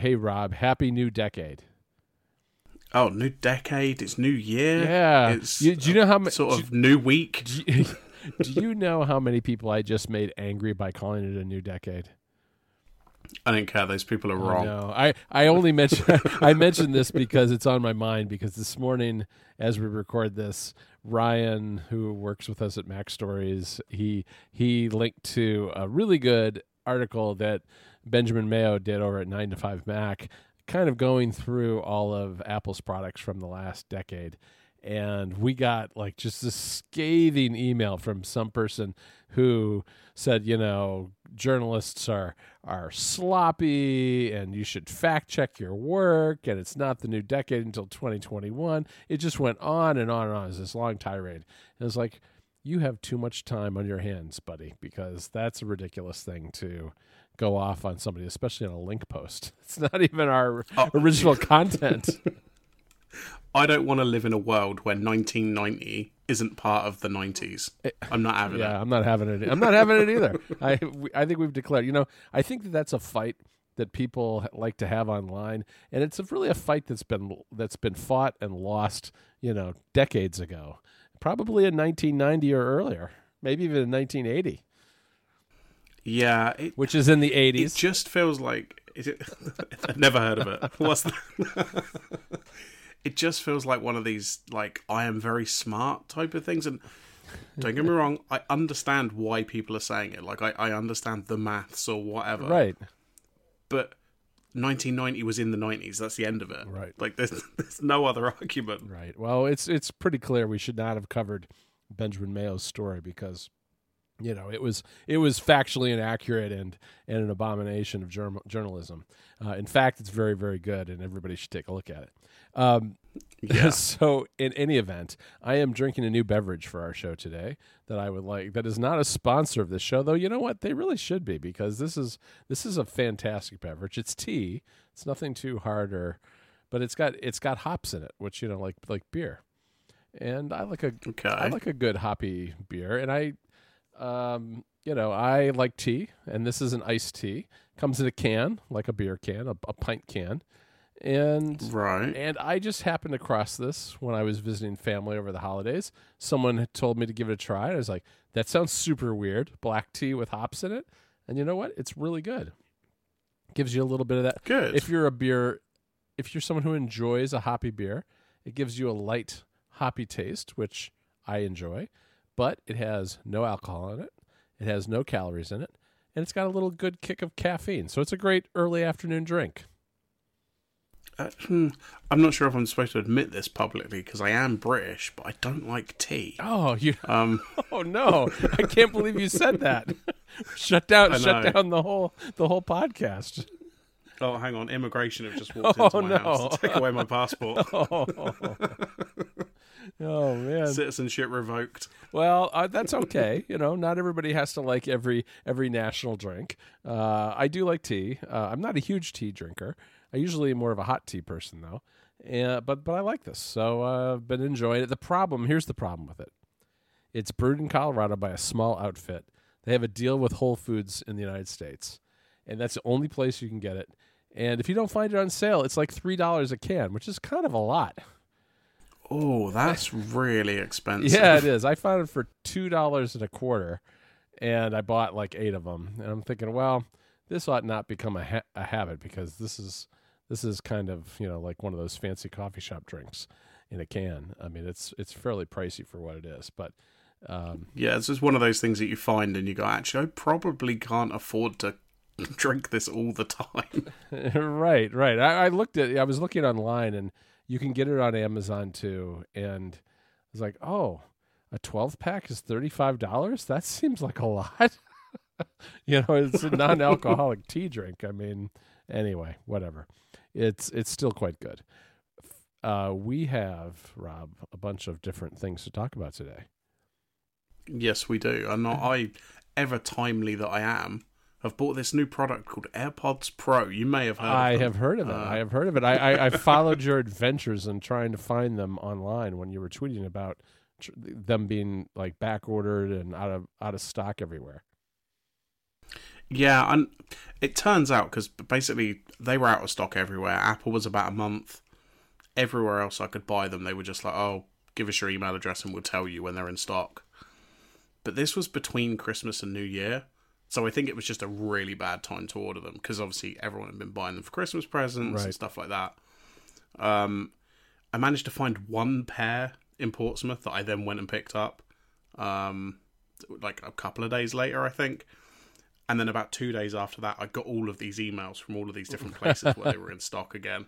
hey Rob, happy new decade. Oh, new decade. It's new year. Yeah. It's You- do you know how ma- sort do- of new week. Do you, do you know how many people I just made angry by calling it a new decade? I don't care. Those people are wrong. No, I, I only mention I mentioned this because it's on my mind because this morning as we record this, Ryan, who works with us at Mac Stories, he he linked to a really good article that Benjamin Mayo did over at Nine to Five Mac, kind of going through all of Apple's products from the last decade. And we got like just a scathing email from some person who said, you know, journalists are are sloppy and you should fact check your work and it's not the new decade until 2021. It just went on and on and on. It was this long tirade. And it was like, you have too much time on your hands, buddy, because that's a ridiculous thing to go off on somebody, especially on a link post. It's not even our Oh. original content. I don't want to live in a world where 1990 isn't part of the 90s. I'm not having it. Yeah, it. I'm not having it. I'm not having it either. I I think we've declared. You know, I think that that's a fight that people like to have online, and it's a, really a fight that's been that's been fought and lost. You know, decades ago, probably in 1990 or earlier, maybe even in 1980, Yeah, it, which is in the eighties. it just feels like. Is it, I've never heard of it. What's that? it just feels like one of these, like, I am very smart type of things. And don't get me wrong, I understand why people are saying it. Like, I, I understand the maths or whatever. right. But 1990 was in the 90s. That's the end of it. Right. Like, there's, there's no other argument. Right. Well, it's it's pretty clear we should not have covered Benjamin Mayo's story because you know it was it was factually inaccurate and and an abomination of journal, journalism. Uh, in fact, it's very very good, and everybody should take a look at it. Um, Yeah. so, in any event, I am drinking a new beverage for our show today that I would like. That is not a sponsor of this show, though. You know what? They really should be because this is this is a fantastic beverage. It's tea. It's nothing too hard or, but it's got it's got hops in it, which you know like like beer. And I like a Okay. I like a good hoppy beer, and I, um, you know, I like tea, and this is an iced tea. Comes in a can, like a beer can, a, a pint can, and Right. and I just happened across this when I was visiting family over the holidays. Someone had told me to give it a try. I was like, that sounds super weird. Black tea with hops in it. And you know what? It's really good. Gives you a little bit of that. Good. If you're a beer, if you're someone who enjoys a hoppy beer, it gives you a light hoppy taste, which I enjoy, but it has no alcohol in it. It has no calories in it. And it's got a little good kick of caffeine. So it's a great early afternoon drink. Uh, hmm, I'm not sure if I'm supposed to admit this publicly because I am British, but I don't like tea. Oh, you Um, Oh no! I can't believe you said that. shut down! Shut down the whole the whole podcast. oh, hang on. Immigration have just walked Oh, into my no. house to take away my passport. Oh, oh man. Citizenship revoked. Well, uh, that's okay. You know, not everybody has to like every every national drink. Uh, I do like tea. Uh, I'm not a huge tea drinker. I usually am more of a hot tea person though. Uh, but but I like this, so uh, I've been enjoying it. The problem here's the problem with it. It's brewed in Colorado by a small outfit. They have a deal with Whole Foods in the United States, and that's the only place you can get it. And if you don't find it on sale, it's like three dollars a can, which is kind of a lot. Oh, that's really expensive. Yeah, it is. I found it for two dollars and a quarter, and I bought like eight of them. And I'm thinking, well, this ought not become a ha- a habit because this is this is kind of you know like one of those fancy coffee shop drinks in a can. I mean, it's it's fairly pricey for what it is, but um, Yeah, it's just one of those things that you find and you go, actually, I probably can't afford to drink this all the time. right, right. I, I looked at. I was looking online, and you can get it on Amazon too. And I was like, oh, a twelve pack is thirty five dollars. That seems like a lot. you know, it's a non alcoholic tea drink. I mean, anyway, whatever. It's it's still quite good. Uh, we have Rob a bunch of different things to talk about today. yes, we do. And I, ever timely that I am, have bought this new product called AirPods Pro. You may have heard I have heard of it. Uh, I have heard of it. I, I, I followed your adventures in trying to find them online when you were tweeting about tr- them being like back ordered and out of out of stock everywhere. Yeah, and it turns out because basically they were out of stock everywhere. Apple was about a month. Everywhere else I could buy them, they were just like, "Oh, give us your email address and we'll tell you when they're in stock." But this was between Christmas and New Year, so I think it was just a really bad time to order them because obviously everyone had been buying them for Christmas presents Right. and stuff like that. Um, I managed to find one pair in Portsmouth that I then went and picked up, um, like a couple of days later, I think. And then about two days after that, I got all of these emails from all of these different places where they were in stock again.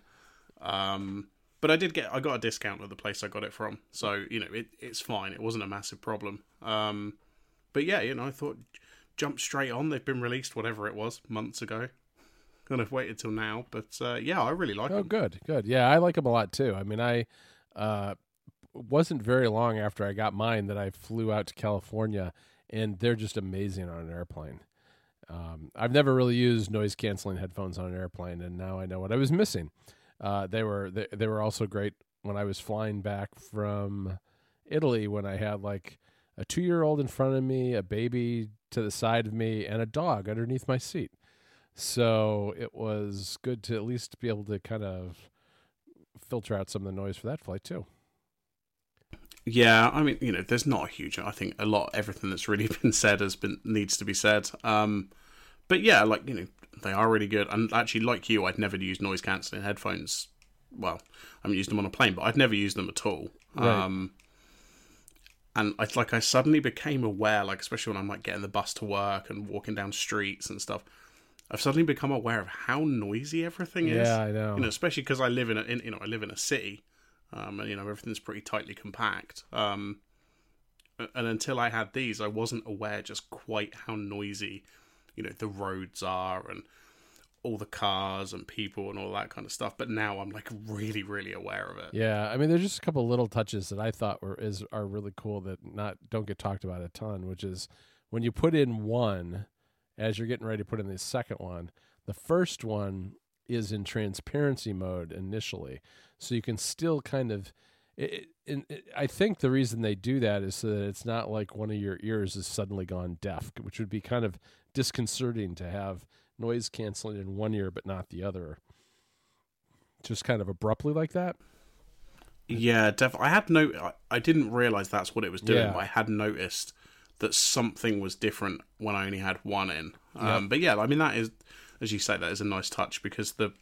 Um, but I did get I got a discount at the place I got it from, so you know it, it's fine. It wasn't a massive problem. Um, but yeah, you know I thought jump straight on. They've been released whatever it was months ago. Kind of waited till now, but uh, yeah, I really like them. Oh, them. good, good. Yeah, I like them a lot too. I mean, I uh, wasn't very long after I got mine that I flew out to California, and they're just amazing on an airplane. Um, I've never really used noise canceling headphones on an airplane, and now I know what I was missing. Uh, they were they, they were also great when I was flying back from Italy when I had like a two year old in front of me, a baby to the side of me, and a dog underneath my seat. So it was good to at least be able to kind of filter out some of the noise for that flight too. Yeah, I mean, you know, there's not a huge. I think a lot, everything that's really been said has been needs to be said. Um, but yeah, like you know, they are really good. And actually, like you, I'd never used noise cancelling headphones. Well, I haven't used them on a plane, but I'd never used them at all. Right. Um, and I like I suddenly became aware, like especially when I'm like getting the bus to work and walking down streets and stuff. I've suddenly become aware of how noisy everything is. Yeah, I know. You know, especially because I live in a, in, you know, I live in a city, um, and you know everything's pretty tightly compact. Um, and until I had these, I wasn't aware just quite how noisy, you know, the roads are and all the cars and people and all that kind of stuff. But now I'm like really, really aware of it. Yeah, I mean, there's just a couple little touches that I thought were is are really cool that not don't get talked about a ton, which is when you put in one as you're getting ready to put in the second one. The first one is in transparency mode initially, so you can still kind of. It, it, it, I think the reason they do that is so that it's not like one of your ears is suddenly gone deaf, which would be kind of disconcerting to have noise canceling in one ear but not the other. Just kind of abruptly like that. Yeah, def- I had no. I, I didn't realize that's what it was doing, Yeah. but I had noticed that something was different when I only had one in. Um, But yeah, I mean that is, as you say, that is a nice touch because the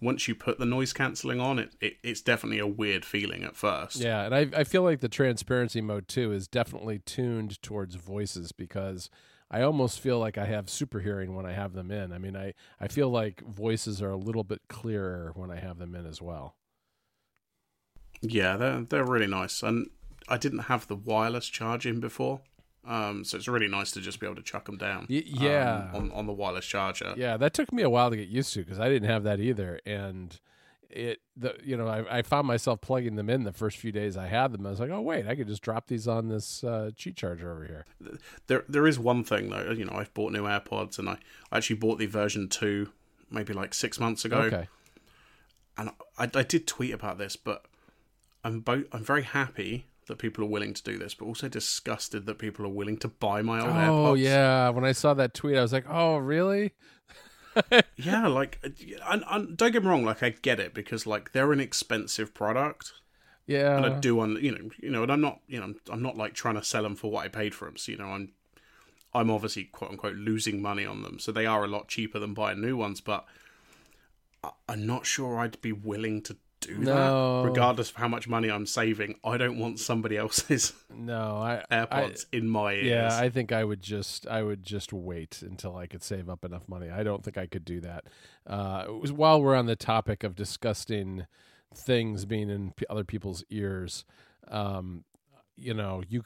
once you put the noise cancelling on, it, it it's definitely a weird feeling at first. Yeah, and I I feel like the transparency mode too is definitely tuned towards voices because I almost feel like I have super hearing when I have them in. I mean, I I feel like voices are a little bit clearer when I have them in as well. Yeah, they're they're really nice, and I didn't have the wireless charging before, um, so it's really nice to just be able to chuck them down. Y- yeah. um, on on the wireless charger. Yeah, that took me a while to get used to because I didn't have that either, and it the you know I, I found myself plugging them in the first few days I had them. I was like, oh wait, I could just drop these on this uh, cheat charger over here. There there is one thing though. You know, I've bought new AirPods, and I, I actually bought the version two maybe like six months ago. Okay. and I, I did tweet about this, but I'm both I'm very happy that people are willing to do this, but also disgusted that people are willing to buy my old Oh AirPods. Oh yeah, when I saw that tweet, I was like, oh really? Yeah. Like, and, and don't get me wrong, like I get it because like they're an expensive product, Yeah. and I do on you know you know, and I'm not you know I'm, I'm not like trying to sell them for what I paid for them. So you know I'm I'm obviously quote unquote losing money on them, so they are a lot cheaper than buying new ones, but. I- I'm not sure I'd be willing to do No. that, regardless of how much money I'm saving. I don't want somebody else's no, I AirPods in my ears. Yeah, I think I would just I would just wait until I could save up enough money. I don't think I could do that. Uh, it was, while we're on the topic of disgusting things being in p- other people's ears, um, you know, you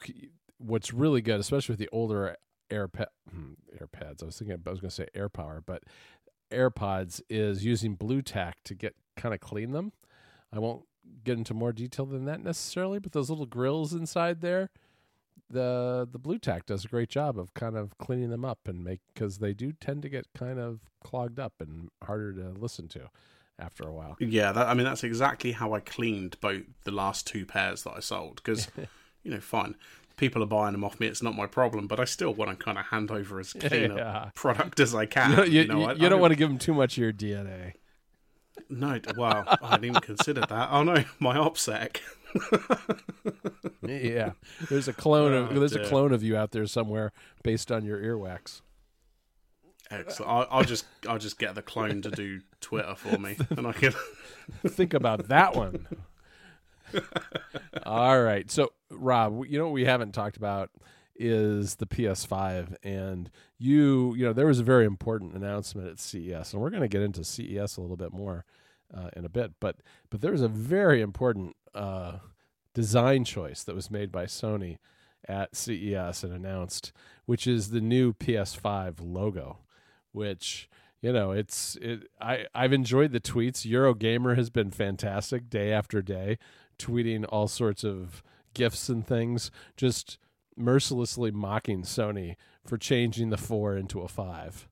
what's really good, especially with the older AirPad hmm, AirPads. I was thinking I was going to say AirPower, but AirPods is using Blu Tack to get kind of clean them. I won't get into more detail than that necessarily, but those little grills inside there, the the Blu Tack does a great job of kind of cleaning them up and make because they do tend to get kind of clogged up and harder to listen to after a while. Yeah, that, I mean that's exactly how I cleaned both the last two pairs that I sold because you know, fine. people are buying them off me. It's not my problem, but I still want to kind of hand over as clean Yeah. a product as I can. You, you, you know, you- I- you I don't want to give them too much of your DNA. No, wow, I hadn't even considered that. Oh no, my OPSEC. yeah, there's a clone of Oh, there's a clone of you out there somewhere based on your earwax. Excellent. I'll, I'll just I'll just get the clone to do Twitter for me, and I can. Think about that one. All right, so Rob, you know what we haven't talked about is the PS5, and you you know there was a very important announcement at CES, and we're going to get into CES a little bit more uh, in a bit, but but there was a very important uh, design choice that was made by Sony at CES and announced, which is the new PS5 logo, which you know it's it I I've enjoyed the tweets. Eurogamer has been fantastic day after day, tweeting all sorts of gifts and things, just mercilessly mocking Sony for changing the four into a five.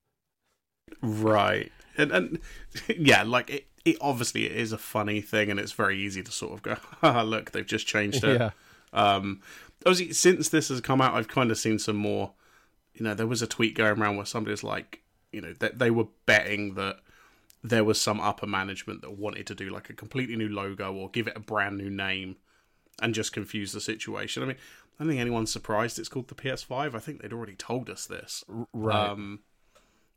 Right, and and yeah, like it. It obviously it is a funny thing, and it's very easy to sort of go, "Haha, look, they've just changed it." Yeah, Um, obviously, since this has come out, I've kind of seen some more. You know, there was a tweet going around where somebody's like, you know, that they were betting that there was some upper management that wanted to do like a completely new logo or give it a brand new name and just confuse the situation. I mean, I don't think anyone's surprised it's called the PS5. I think they'd already told us this. right. Um,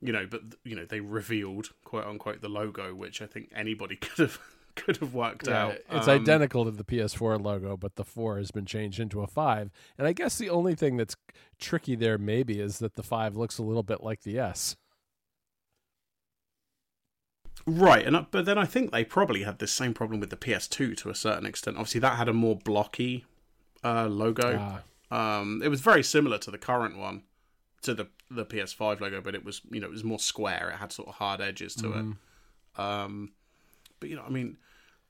you know, but you know, they revealed quote unquote the logo, which I think anybody could have could have worked Yeah, out. it's Um, identical to the PS4 logo, but the four has been changed into a five. And I guess the only thing that's tricky there maybe is that the five looks a little bit like the S. Right, and but then I think they probably had this same problem with the PS2 to a certain extent. Obviously, that had a more blocky uh, logo. Ah, Um, it was very similar to the current one, to the the PS5 logo, but it was you know it was more square. It had sort of hard edges to mhm. it. Um, but you know, I mean,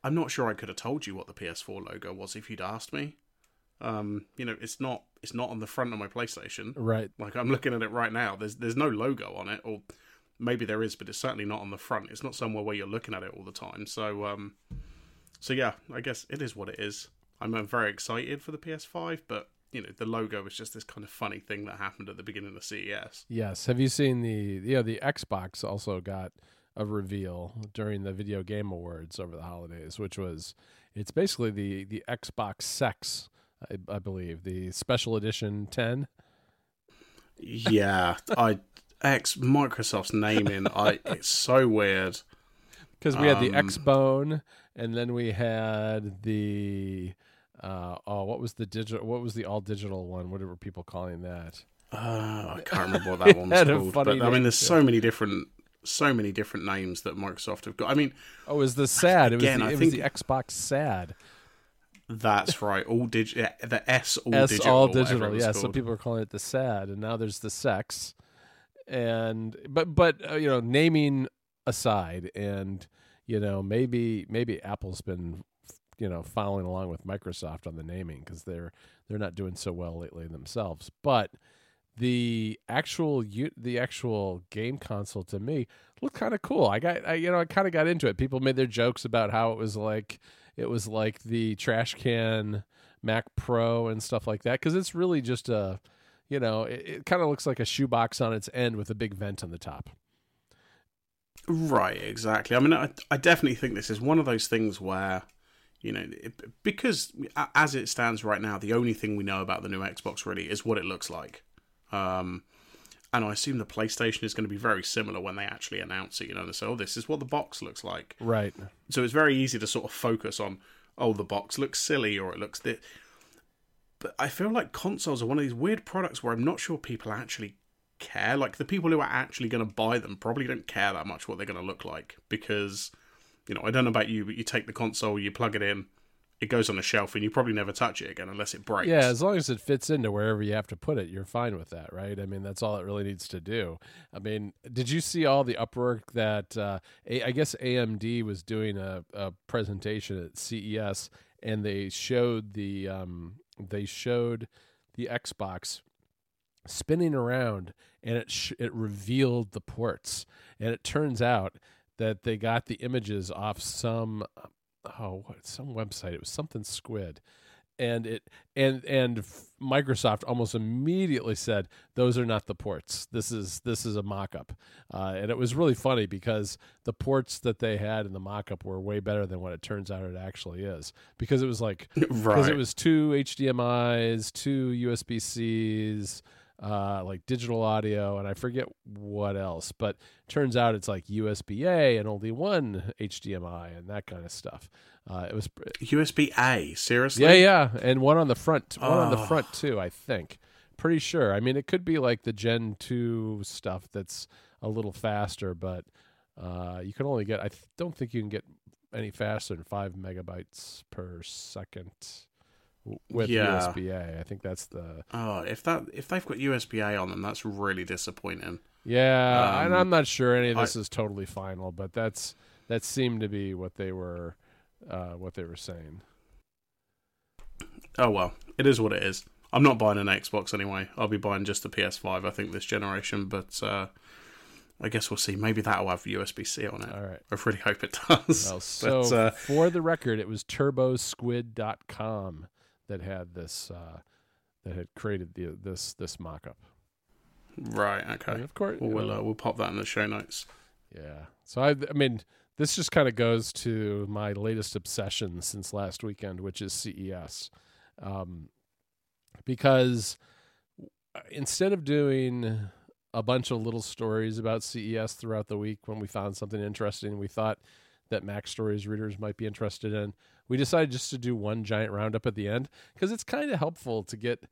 I'm not sure I could have told you what the PS4 logo was if you'd asked me. Um, you know, it's not it's not on the front of my PlayStation. Right. Like I'm looking at it right now. There's there's no logo on it, or maybe there is, but it's certainly not on the front. It's not somewhere where you're looking at it all the time. So um, so yeah, I guess it is what it is. I'm very excited for the PS5, but you know the logo is just this kind of funny thing that happened at the beginning of CES. Yes. Have you seen the yeah, the Xbox also got a reveal during the video game awards over the holidays, which was it's basically the the Xbox Sex, I, I believe, the special edition 10. Yeah, I X Microsoft's naming. I it's so weird. Because we had the Um, X Bone, and then we had the uh, oh, what was the digital? What was the all digital one? What were people calling that? Uh, I can't remember what that one was called. But I mean, there's yeah. so many different, so many different names that Microsoft have got. I mean, Oh, it was the sad. It was Again, the, I it was the Xbox sad. that's right. All digital. The S all S digital. all digital. Yeah, so people are calling it the sad, and now there's the sex, and but but uh, you know, naming aside, and you know, maybe maybe Apple's been you know following along with Microsoft on the naming because they're they're not doing so well lately themselves, but. The actual the actual game console to me looked kind of cool. I got I, you know I kind of got into it. People made their jokes about how it was like it was like the trash can Mac Pro and stuff like that because it's really just a, you know, it, it kind of looks like a shoebox on its end with a big vent on the top. Right, exactly. I mean, I, I definitely think this is one of those things where, you know, it, because as it stands right now, the only thing we know about the new Xbox really is what it looks like. Um, and I assume the PlayStation is going to be very similar when they actually announce it. You know, they say, "Oh, this is what the box looks like." Right. So it's very easy to sort of focus on, "Oh, the box looks silly," or it looks this. But I feel like consoles are one of these weird products where I'm not sure people actually care. Like the people who are actually going to buy them probably don't care that much what they're going to look like because, you know, I don't know about you, but you take the console, you plug it in, it goes on a shelf, and you probably never touch it again unless it breaks. Yeah, as long as it fits into wherever you have to put it, you're fine with that, right? I mean, that's all it really needs to do. I mean, did you see all the upwork that uh, I guess AMD was doing a, a presentation at CES, and they showed the um, they showed the Xbox spinning around, and it sh- it revealed the ports, and it turns out that they got the images off some oh some website. It was something squid and it and and Microsoft almost immediately said those are not the ports. This is this is a mock-up, uh, and it was really funny because the ports that they had in the mock-up were way better than what it turns out it actually is. Because it was like because right. it was two HDMI's, two USB Cs, uh, like digital audio, and I forget what else. But turns out it's like USB A and only one HDMI and that kind of stuff. Uh, it was USB A. Seriously? yeah, yeah, and one on the front, one on the Oh. front too. I think, pretty sure. I mean, it could be like the Gen two stuff that's a little faster, but uh, you can only get. I th- don't think you can get any faster than five megabytes per second with Yeah. USB A. I think that's the Oh, if that if they've got USB A on them, that's really disappointing. yeah. and Um, I'm not sure any of I- this is totally final, but that's that seemed to be what they were uh, what they were saying. Oh well, it is what it is. I'm not buying an Xbox anyway. I'll be buying just the PS5. I think this generation, but uh, I guess we'll see. Maybe that'll have USB C on it. All right. I really hope it does. Well, so But, uh, for the record, it was turbosquid.com that had this uh, that had created the this this mock-up. right, And okay. of course, Well, we'll uh, we'll pop that in the show notes. yeah. So I I mean, this just kind of goes to my latest obsession since last weekend, which is CES. Um, because instead of doing a bunch of little stories about CES throughout the week when we found something interesting we thought that Mac Stories readers might be interested in, we decided just to do one giant roundup at the end because it's kind of helpful to get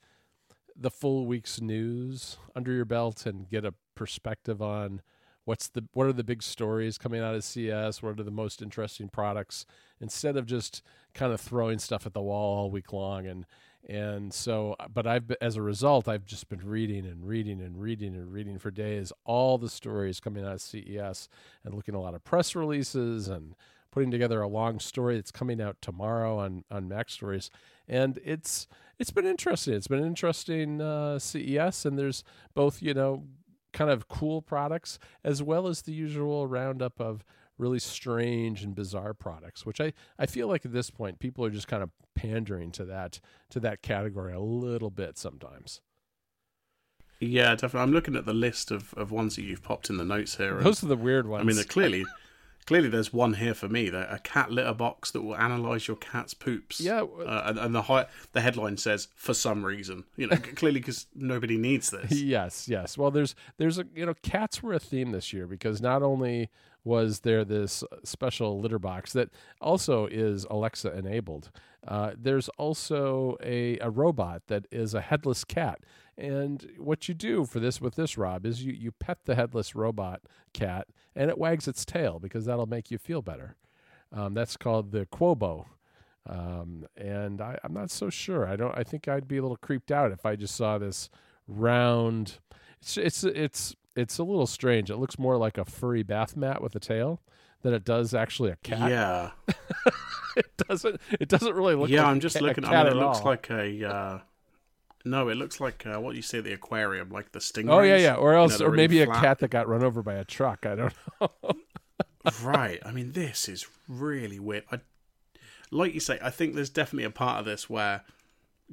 the full week's news under your belt and get a perspective on what's the what are the big stories coming out of CS, what are the most interesting products instead of just kind of throwing stuff at the wall all week long. And and so but I've as a result I've just been reading and reading and reading and reading for days all the stories coming out of CES and looking a lot of press releases and putting together a long story that's coming out tomorrow on on Mac Stories and it's it's been interesting it's been an interesting uh, CES and there's both you know kind of cool products as well as the usual roundup of really strange and bizarre products which I, I feel like at this point people are just kind of pandering to that to that category a little bit sometimes Yeah, definitely. I'm looking at the list of, of ones that you've popped in the notes here. and- those are the weird ones I mean, they're clearly, clearly, there's one here for me. That a cat litter box that will analyze your cat's poops. yeah Uh, and, and the hi- the headline says for some reason, you know, clearly because nobody needs this. Yes, yes. Well, there's there's a you know cats were a theme this year because not only was there this special litter box that also is Alexa enabled. Uh, there's also a, a robot that is a headless cat. And what you do for this with this Rob is you, you pet the headless robot cat and it wags its tail because that'll make you feel better. Um, that's called the Qoobo. Um, and I, I'm not so sure. I don't. I think I'd be a little creeped out if I just saw this round. It's it's it's it's a little strange. It looks more like a furry bath mat with a tail than it does actually a cat. Yeah, it doesn't. It doesn't really look. yeah. like I'm a just ca- looking. I mean, it looks all. like a. Uh, no, it looks like uh, what you see at the aquarium, like the stingrays. Oh yeah, yeah. Or You know, else, or really maybe a cat that got run over by a truck. I don't know. right. I mean, this is really weird. I, like you say, I think there's definitely a part of this where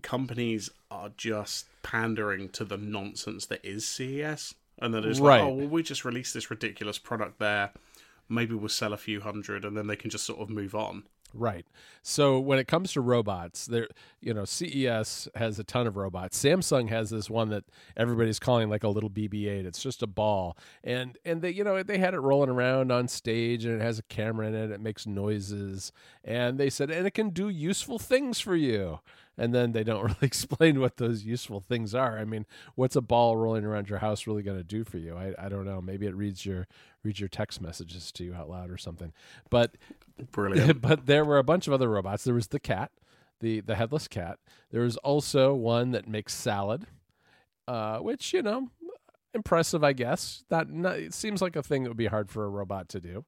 companies are just pandering to the nonsense that is CES, and that it's Right. like, oh, well, we just released this ridiculous product there. Maybe we'll sell a few hundred, and then they can just sort of move on. Right. So when it comes to robots, there you know, CES has a ton of robots. Samsung has this one that everybody's calling like a little BB-8. It's just a ball. And and they you know, they had it rolling around on stage and it has a camera in it, it makes noises. And they said and it can do useful things for you. And then they don't really explain what those useful things are. I mean, what's a ball rolling around your house really going to do for you? I, I don't know. Maybe it reads your reads your text messages to you out loud or something. But Brilliant. but there were a bunch of other robots. There was the cat, the the headless cat. There was also one that makes salad, uh, which you know, impressive, I guess. That not, it seems like a thing that would be hard for a robot to do.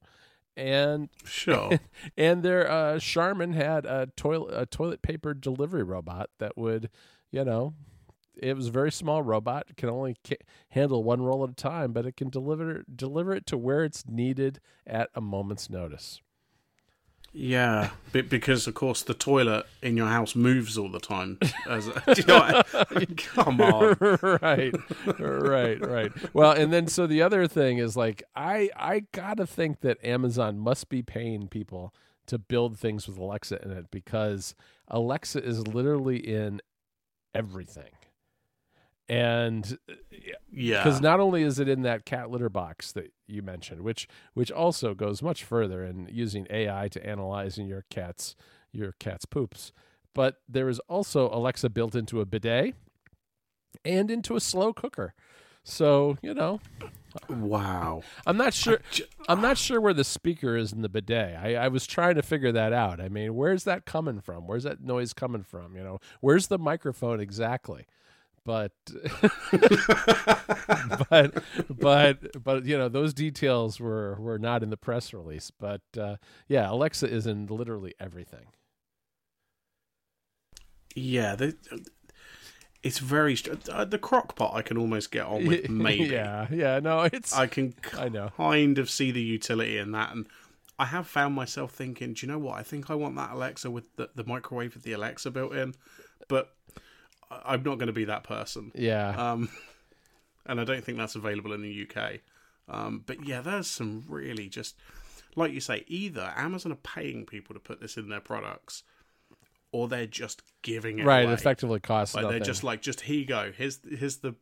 And sure. and there, uh, Charmin had a toilet a toilet paper delivery robot that would, you know, it was a very small robot. It can only ca- handle one roll at a time, but it can deliver deliver it to where it's needed at a moment's notice. Yeah, because of course the toilet in your house moves all the time. As do you know come on. right right right well and then so the other thing is like i i gotta think that amazon must be paying people to build things with alexa in it because alexa is literally in everything and uh, Yeah, because not only is it in that cat litter box that you mentioned which which also goes much further in using ai to analyzing your cat's your cat's poops. But there is also alexa built into a bidet and into a slow cooker. So you know wow. i'm not sure I'm not sure where the speaker is in the bidet. I, I was trying to figure that out. I mean where's that coming from? Where's that noise coming from? You know where's the microphone exactly but but but but you know those details were were not in the press release but uh yeah alexa is in literally everything Yeah, the, it's very str- uh, the crock pot. I can almost get on with maybe. yeah yeah no it's I can I know kind of see the utility in that, and I have found myself thinking, do you know what? I think I want that Alexa with the, the microwave with the Alexa built in, but I'm not going to be that person. yeah Um, and I don't think that's available in the UK. Um, but yeah, there's some really just like you say, either Amazon are paying people to put this in their products, or they're just giving it right away. it effectively costs Like nothing they're just like, just here you go. Here's here's the.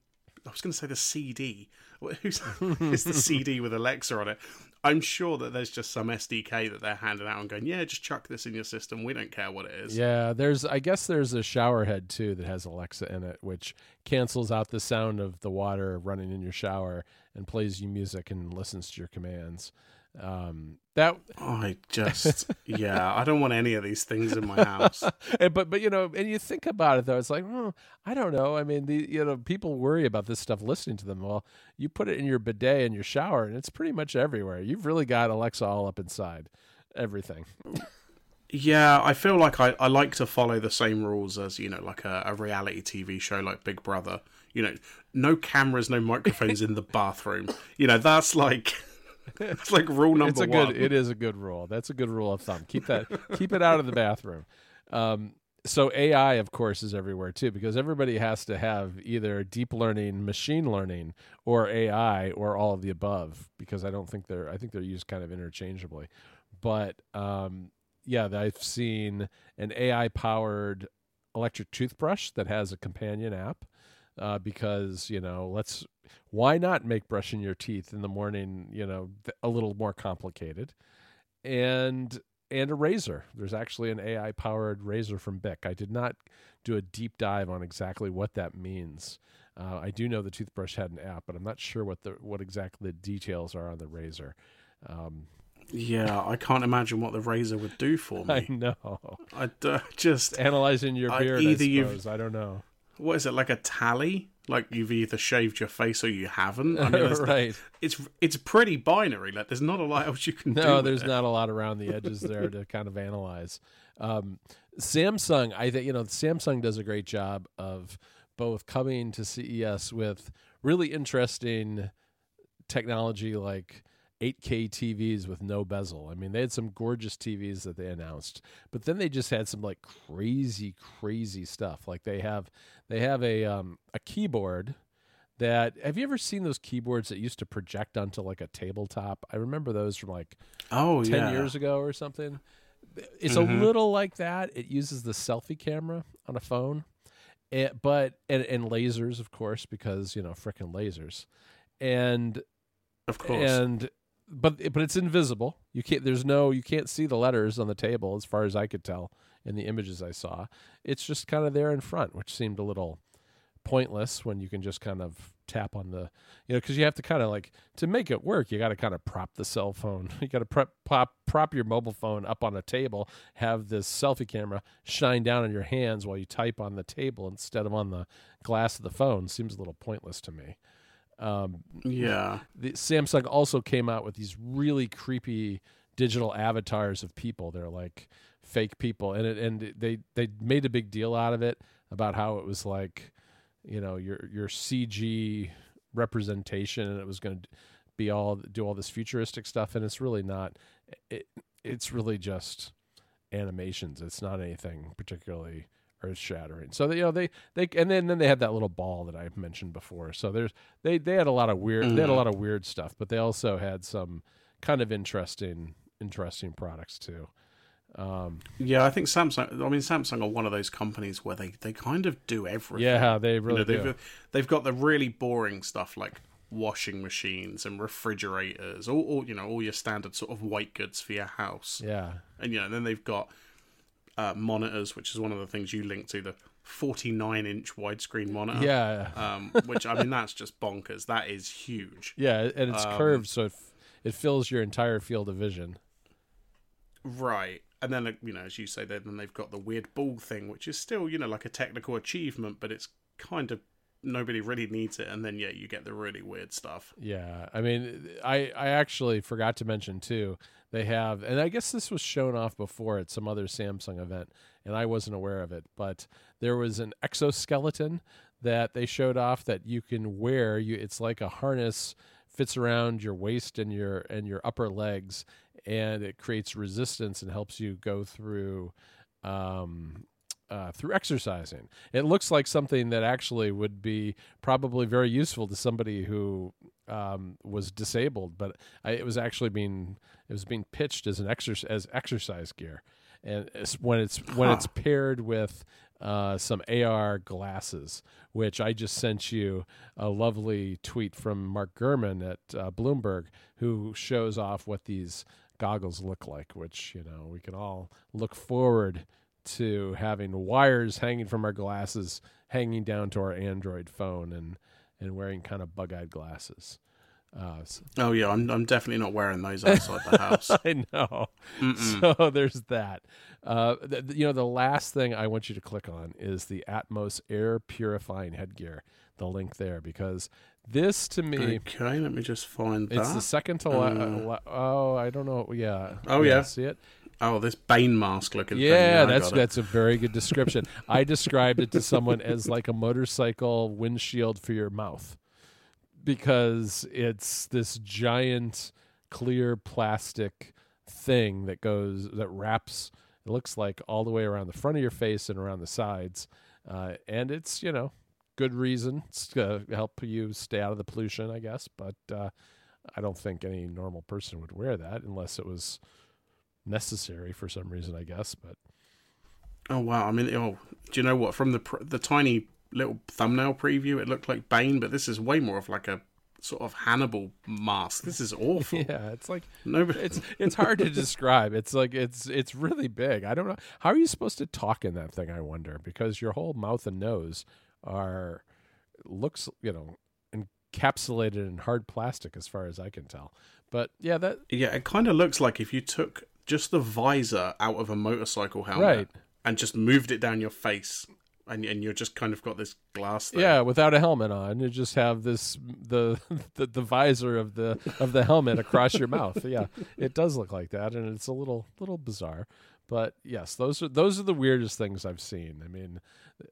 I was going to say the CD. Who's it's the CD with Alexa on it? I'm sure that there's just some SDK that they're handing out and going, yeah, just chuck this in your system. We don't care what it is. Yeah, there's I guess there's a shower head too that has Alexa in it, which cancels out the sound of the water running in your shower and plays you music and listens to your commands. Um, that, I just, yeah, I don't want any of these things in my house. and- but but you know, and you think about it though, it's like, oh, I don't know. I mean, the you know, people worry about this stuff listening to them. Well, you put it in your bidet in your shower, and it's pretty much everywhere. You've really got Alexa all up inside everything. Yeah, I feel like I, I like to follow the same rules as, you know, like a, a reality TV show like Big Brother. You know, no cameras, no microphones in the bathroom. You know, that's like it's like rule number it's a one. good it is a good rule. That's a good rule of thumb. Keep that keep it out of the bathroom. Um, so ai of course is everywhere too because everybody has to have either deep learning machine learning or ai or all of the above because i don't think they're i think they're used kind of interchangeably. But um, yeah i've seen an ai powered electric toothbrush that has a companion app uh, because you know let's why not make brushing your teeth in the morning you know a little more complicated? And and a razor. There's actually an ai powered razor from bic i did not do a deep dive on exactly what that means. Uh, i do know the toothbrush had an app but i'm not sure what the what exactly the details are on the razor. Um, Yeah, I can't imagine what the razor would do for me. i know. I, uh, just analyzing your beard either i you've- i don't know. What is it like a tally? Like you've either shaved your face or you haven't. I mean, right it's it's pretty binary. Like there's not a lot else you can do. No, there's it. not a lot around the edges there to kind of analyze. Um, Samsung, I think you know, Samsung does a great job of both coming to CES with really interesting technology like 8K TVs with no bezel. I mean, they had some gorgeous TVs that they announced, but then they just had some like crazy, crazy stuff. Like they have they have a um, a keyboard that have you ever seen those keyboards that used to project onto like a tabletop? I remember those from like Oh 10 yeah. years ago or something. It's Mhm. a little like that. It uses the selfie camera on a phone. It, but and, and lasers of course because you know frickin' lasers and Of course. and but but it's invisible. You can't there's no you can't see the letters on the table as far as i could tell in the images i saw. It's just kind of there in front which seemed a little pointless when you can just kind of tap on the you know because you have to kind of like to make it work you got to kind of prop the cell phone. You got to prop, prop prop your mobile phone up on a table have this selfie camera shine down on your hands while you type on the table instead of on the glass of the phone. Seems a little pointless to me um, yeah. the Samsung also came out with these really creepy digital avatars of people. They're like fake people, and it, and they they made a big deal out of it about how it was like, you know, your your CG representation, and it was going to be all do all this futuristic stuff, and it's really not. It it's really just animations. It's not anything particularly earth shattering. So they, you know they they and then then they had that little ball that I mentioned before. So there's they they had a lot of weird they had a Mhm. lot of weird stuff, but they also had some kind of interesting interesting products too. Um, Yeah, I think Samsung. I mean, Samsung are one of those companies where they, they kind of do everything. yeah, they You really know, do. they've they've got the really boring stuff like washing machines and refrigerators, all, all you know, all your standard sort of white goods for your house. Yeah, And you know, then they've got uh, monitors, which is one of the things you link to the 49 inch widescreen monitor. yeah, Um, which I mean, that's just bonkers. That is huge. yeah, and it's Um, curved, so it, f- it fills your entire field of vision. Right. And then, you know, as you say, then they've got the weird ball thing, which is still, you know, like a technical achievement, but it's kind of nobody really needs it. And then, yeah, you get the really weird stuff. Yeah, I mean, I I actually forgot to mention too. They have, and I guess this was shown off before at some other Samsung event, and I wasn't aware of it. But there was an exoskeleton that they showed off that you can wear. You, it's like a harness, fits around your waist and your and your upper legs, and it creates resistance and helps you go through. Um, uh, through exercising, it looks like something that actually would be probably very useful to somebody who um, was disabled, but I, it was actually being it was being pitched as an exercise as exercise gear, and it's, when it's when it's paired with uh, some AR glasses, which I just sent you a lovely tweet from Mark Gurman at uh, Bloomberg, who shows off what these goggles look like, which you know we can all look forward to having wires hanging from our glasses hanging down to our Android phone and and wearing kind of bug-eyed glasses. Uh, so- Oh, yeah, I'm, I'm definitely not wearing those outside the house. I know. Mm-mm. So there's that. Uh, th- you know, the last thing I want you to click on is the Atmos air purifying headgear. The link there because this to me, Okay, let me just find it's the second to la- Uh, la- oh, I don't know. Yeah. Oh, yeah. See it? Oh, this Bane mask looking thing. Yeah, I that's that's a very good description. I described it to someone as like a motorcycle windshield for your mouth because it's this giant clear plastic thing that goes that wraps it looks like all the way around the front of your face and around the sides uh, and it's you know good reason it's to help you stay out of the pollution i guess but uh, i don't think any normal person would wear that unless it was necessary for some reason i guess but Oh wow! I mean, oh, do you know what? From the pr- the tiny little thumbnail preview, it looked like Bane, but this is way more of like a sort of Hannibal mask. This is awful. yeah it's like Nobody. it's it's hard to describe. It's like it's it's really big. I don't know how are you supposed to talk in that thing. I wonder because your whole mouth and nose are looks you know encapsulated in hard plastic as far as I can tell. But yeah, that Yeah, it kind of looks like if you took just the visor out of a motorcycle helmet Right. and just moved it down your face, and and you're just kind of got this glass. Thing. yeah, without a helmet on, you just have this the, the the visor of the of the helmet across your mouth. Yeah, it does look like that, and it's a little little bizarre. But yes, those are those are the weirdest things I've seen. I mean,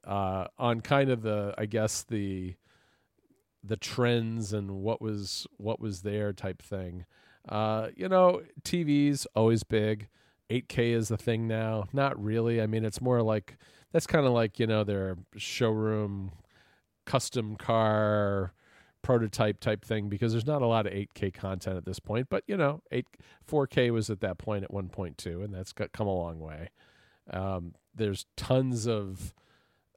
uh, on kind of the I guess the the trends and what was what was there type thing. Uh, you know, TVs always big. 8K is the thing now. Not really. I mean, it's more like that's kind of like you know their showroom custom car prototype type thing because there's not a lot of 8K content at this point. But you know, 8 4K was at that point at 1.2, and that's got, come a long way. Um, there's tons of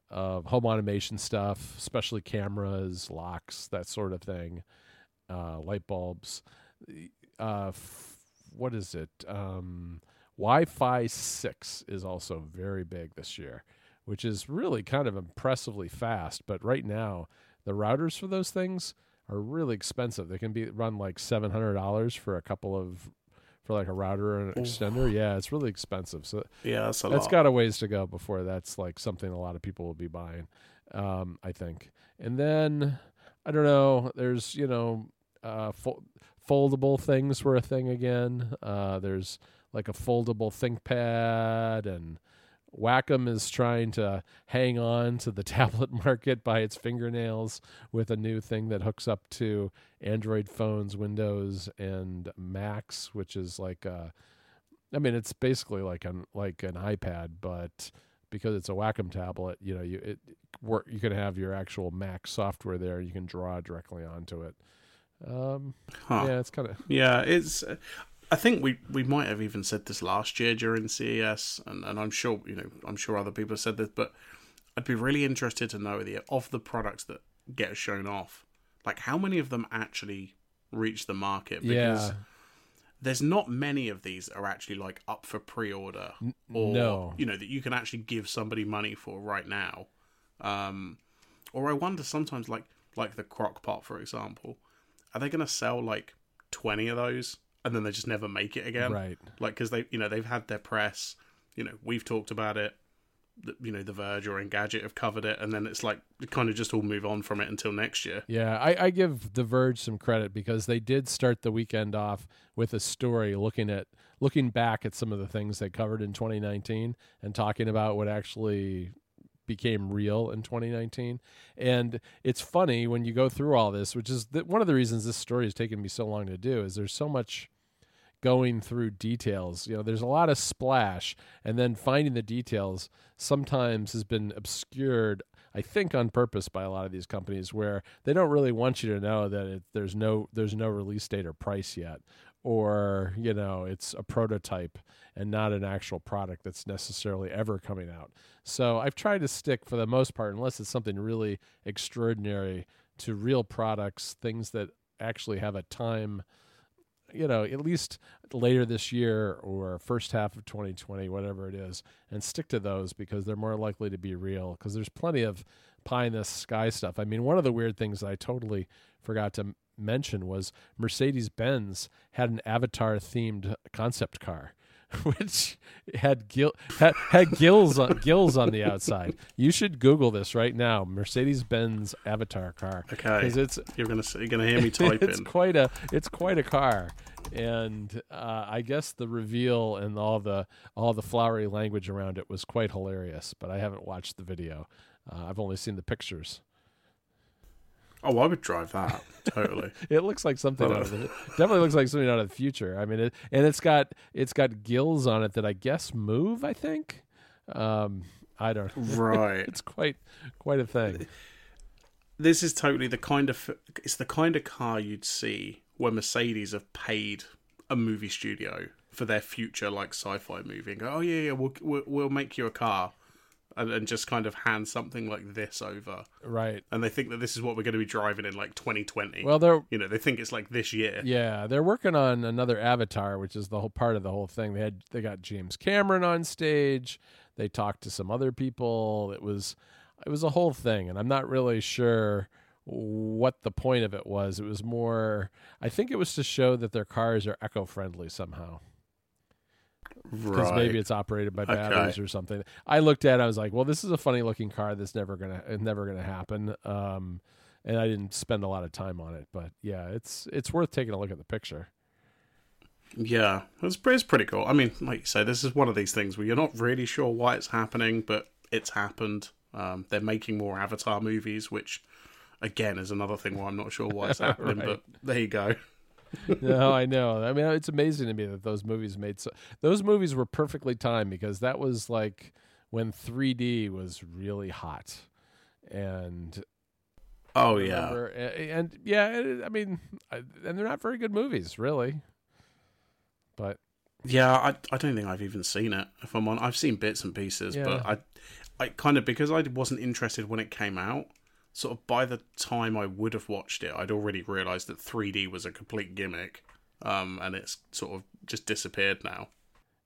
of home automation stuff, especially cameras, locks, that sort of thing, uh, light bulbs. Uh, f- what is it? Um, Wi-Fi six is also very big this year, which is really kind of impressively fast. But right now, the routers for those things are really expensive. They can be run like seven hundred dollars for a couple of for like a router and an extender. Yeah, it's really expensive. So yeah, that's a that's lot. got a ways to go before that's like something a lot of people will be buying. Um, I think, and then I don't know. There's you know, uh, fo- foldable things were a thing again. Uh, there's like a foldable ThinkPad, and Wacom is trying to hang on to the tablet market by its fingernails with a new thing that hooks up to Android phones, Windows, and Macs, which is like a I mean, it's basically like an like an iPad, but because it's a Wacom tablet, you know, you it work. You can have your actual Mac software there. You can draw directly onto it. Um, Huh. Yeah, it's kind of Yeah, it's. I think we, we might have even said this last year during CES, and, and I'm sure you know I'm sure other people have said this, but I'd be really interested to know the of the products that get shown off, like how many of them actually reach the market? Because yeah. there's not many of these are actually like up for pre-order or no. you know that you can actually give somebody money for right now. Um, or I wonder sometimes like like the crock pot for example, are they going to sell like 20 of those and then they just never make it again? Right. Like cuz they you know they've had their press, you know, we've talked about it. You know, The Verge or Engadget have covered it, and then it's like kind of just all move on from it until next year. Yeah, I, I give The Verge some credit because they did start the weekend off with a story looking at looking back at some of the things they covered in 2019 and talking about what actually became real in 2019. And it's funny when you go through all this, which is the, one of the reasons this story has taken me so long to do, is there's so much going through details. You know, there's a lot of splash, and then finding the details sometimes has been obscured. I think on purpose by a lot of these companies, where they don't really want you to know that it, there's no there's no release date or price yet, or you know it's a prototype and not an actual product that's necessarily ever coming out. So I've tried to stick for the most part, unless it's something really extraordinary, to real products, things that actually have a time you know, at least later this year or first half of 2020, whatever it is, and stick to those because they're more likely to be real. Because there's plenty of pie in the sky stuff. I mean, one of the weird things that I totally forgot to mention was Mercedes Benz had an Avatar themed concept car. Which had gill had, had gills on gills on the outside. You should Google this right now. Mercedes Benz Avatar car Okay, because it's you're gonna you're gonna hear me type it's in. quite a it's quite a car and uh, i guess the reveal and all the all the flowery language around it was quite hilarious but i haven't watched the video uh, i've only seen the pictures. Oh, I would drive that. Totally. it looks like something out of the, definitely looks like something out of the future. I mean it, and it's got it's got gills on it that i guess move i think. Um i don't right. it's quite quite a thing. This is totally the kind of it's the kind of car you'd see where Mercedes have paid a movie studio for their future like sci-fi movie and go, oh yeah, yeah, we'll we'll, we'll make you a car, and, and just kind of hand something like this over, right and they think that this is what we're going to be driving in like 2020. well they're you know, they think it's like this year. Yeah, they're working on another Avatar, which is the whole part of the whole thing. They had they got James Cameron on stage. They talked to some other people. It was it was a whole thing, and I'm not really sure what the point of it was. It was more I think it was to show that their cars are eco-friendly somehow because Right. maybe it's operated by batteries or something. I looked at it, I was like, well, this is a funny looking car that's never gonna never gonna happen. Um, and I didn't spend a lot of time on it, but yeah, it's it's worth taking a look at the picture. Yeah, it's, it's pretty cool. I mean, like you say, this is one of these things where you're not really sure why it's happening, but it's happened. Um, they're making more Avatar movies, which, again, is another thing where I'm not sure why it's happening, Right. but there you go. no, I know. I mean, it's amazing to me that those movies made so. Those movies were perfectly timed because that was like when 3D was really hot, and Oh, yeah. remember- a- and, yeah, I mean, I, and they're not very good movies, really. But Yeah, I, I don't think I've even seen it, if I'm on. I've seen bits and pieces, Yeah. but I, I kind of, because I wasn't interested when it came out, sort of by the time I would have watched it, I'd already realised that 3D was a complete gimmick, um, and it's sort of just disappeared now.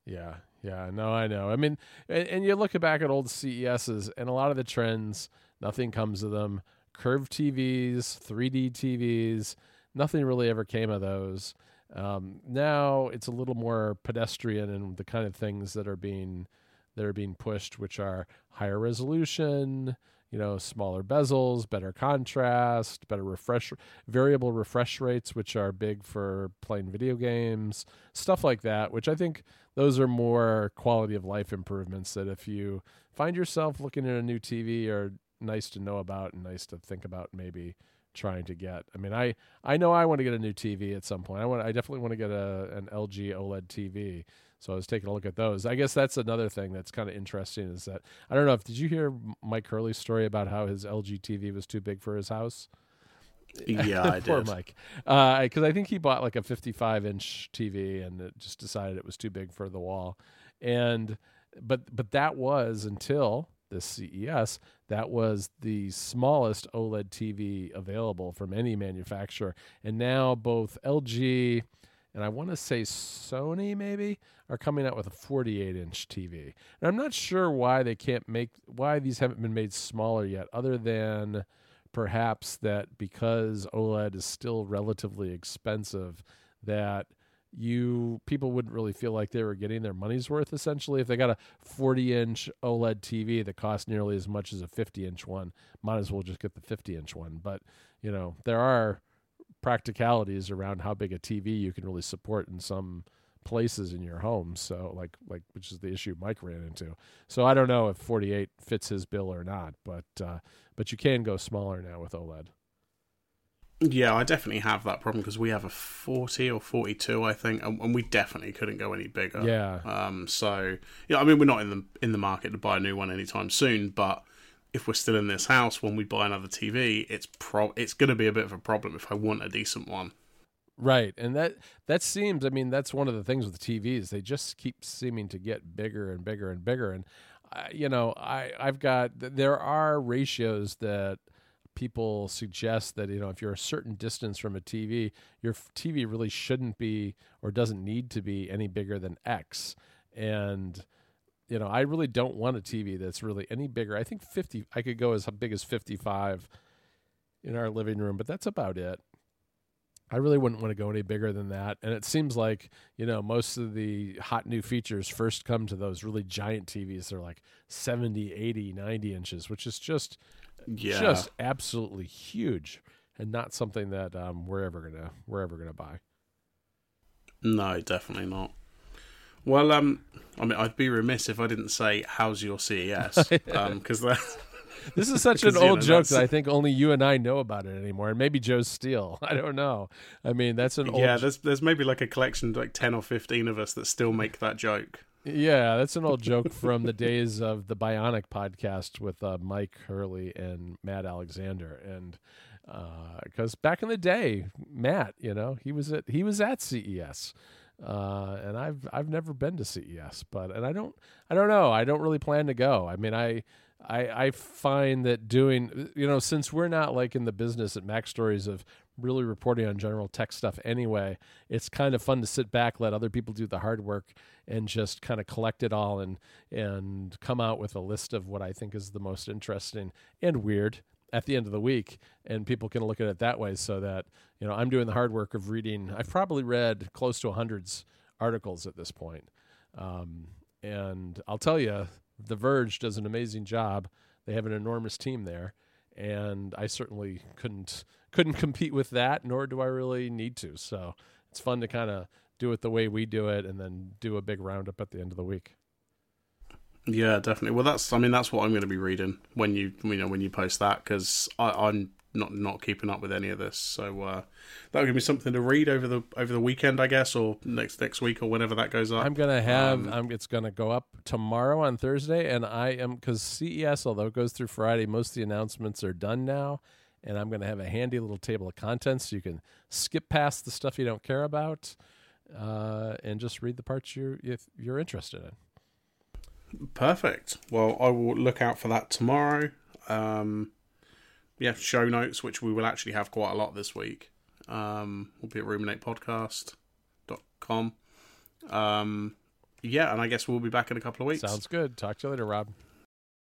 Yeah, yeah, no, I know. I mean, and, and you look back at old CESs, and a lot of the trends, nothing comes of them. Curved TVs, 3D TVs, nothing really ever came of those. Um, now it's a little more pedestrian and the kind of things that are being that are being pushed, which are higher resolution, you know, smaller bezels, better contrast, better refresh, variable refresh rates, which are big for playing video games, stuff like that. Which I think those are more quality of life improvements that if you find yourself looking at a new TV are nice to know about and nice to think about maybe trying to get. I mean, I I know I want to get a new TV at some point. I want I definitely want to get a an LG OLED TV. So I was taking a look at those. I guess that's another thing that's kind of interesting is that I don't know if did you hear Myke Hurley's story about how his LG TV was too big for his house? Yeah, I Poor did. Myke. Uh, because I think he bought like a 55 inch TV and it just decided it was too big for the wall. And but but that was until this CES that was the smallest OLED TV available from any manufacturer. And now both LG and I want to say Sony maybe are coming out with a 48 inch TV. And I'm not sure why they can't make why these haven't been made smaller yet, other than perhaps that because OLED is still relatively expensive, that you people wouldn't really feel like they were getting their money's worth essentially if they got a 40 inch OLED TV that costs nearly as much as a 50 inch one might as well just get the 50 inch one but you know there are practicalities around how big a TV you can really support in some places in your home. So like like which is the issue Myke ran into. So I don't know if 48 fits his bill or not but uh but you can go smaller now with OLED Yeah, I definitely have that problem because we have a 40 or 42, I think, and, and we definitely couldn't go any bigger. yeah. Um, so yeah, I mean, we're not in the in the market to buy a new one anytime soon, but if we're still in this house when we buy another TV, it's pro it's going to be a bit of a problem if I want a decent one. Right, and that that seems. I mean, that's one of the things with TVs. They just keep seeming to get bigger and bigger and bigger. And I, you know, I I've got there are ratios that people suggest that you know if you're a certain distance from a TV, your TV really shouldn't be or doesn't need to be any bigger than X. And you know, I really don't want a TV that's really any bigger. I think 50. I could go as big as 55 in our living room, but that's about it. I really wouldn't want to go any bigger than that. And it seems like, you know, most of the hot new features first come to those really giant TVs. They're like 70, 80, 90 inches, which is just Yeah, just absolutely huge and not something that um, we're ever gonna we're ever gonna buy. no, definitely not. Well, um, I mean, I'd be remiss if I didn't say, "How's your CES?" Um, because that This is such an Because, you old know, joke that's- that I think only you and I know about it anymore, and maybe Joe Steele. I don't know. I mean, that's an old yeah, there's there's maybe like a collection, of like ten or fifteen of us that still make that joke. Yeah, that's an old joke from the days of the Bionic podcast with uh, Myke Hurley and Matt Alexander, and because back in the day, Matt, you know, he was at he was at CES, uh, and I've I've never been to CES, but and I don't I don't know I don't really plan to go. I mean I. I, I find that doing you know since we're not like in the business at MacStories of really reporting on general tech stuff anyway, it's kind of fun to sit back, let other people do the hard work, and just kind of collect it all and and come out with a list of what I think is the most interesting and weird at the end of the week, and people can look at it that way. So that you know, I'm doing the hard work of reading. I've probably read close to hundreds articles at this point, um, and I'll tell you, The Verge does an amazing job. They have an enormous team there, and I certainly couldn't couldn't compete with that, nor do I really need to. So it's fun to kind of do it the way we do it, and then do a big roundup at the end of the week. Yeah, definitely. Well, that's I mean that's what I'm going to be reading when you you know when you post that because I'm not not keeping up with any of this. So uh, that'll give me something to read over the over the weekend, I guess, or next next week or whenever that goes up. I'm gonna have. Um, I'm, it's gonna go up tomorrow on Thursday, and I am because CES, although it goes through Friday, most of the announcements are done now, and I'm gonna have a handy little table of contents so you can skip past the stuff you don't care about, uh, and just read the parts you're if you're interested in. Perfect. Well, I will look out for that tomorrow. Um, yeah, show notes, which we will actually have quite a lot this week. Um, will be at ruminatepodcast.com. Um, yeah, and I guess we'll be back in a couple of weeks. Sounds good. Talk to you later, Rob.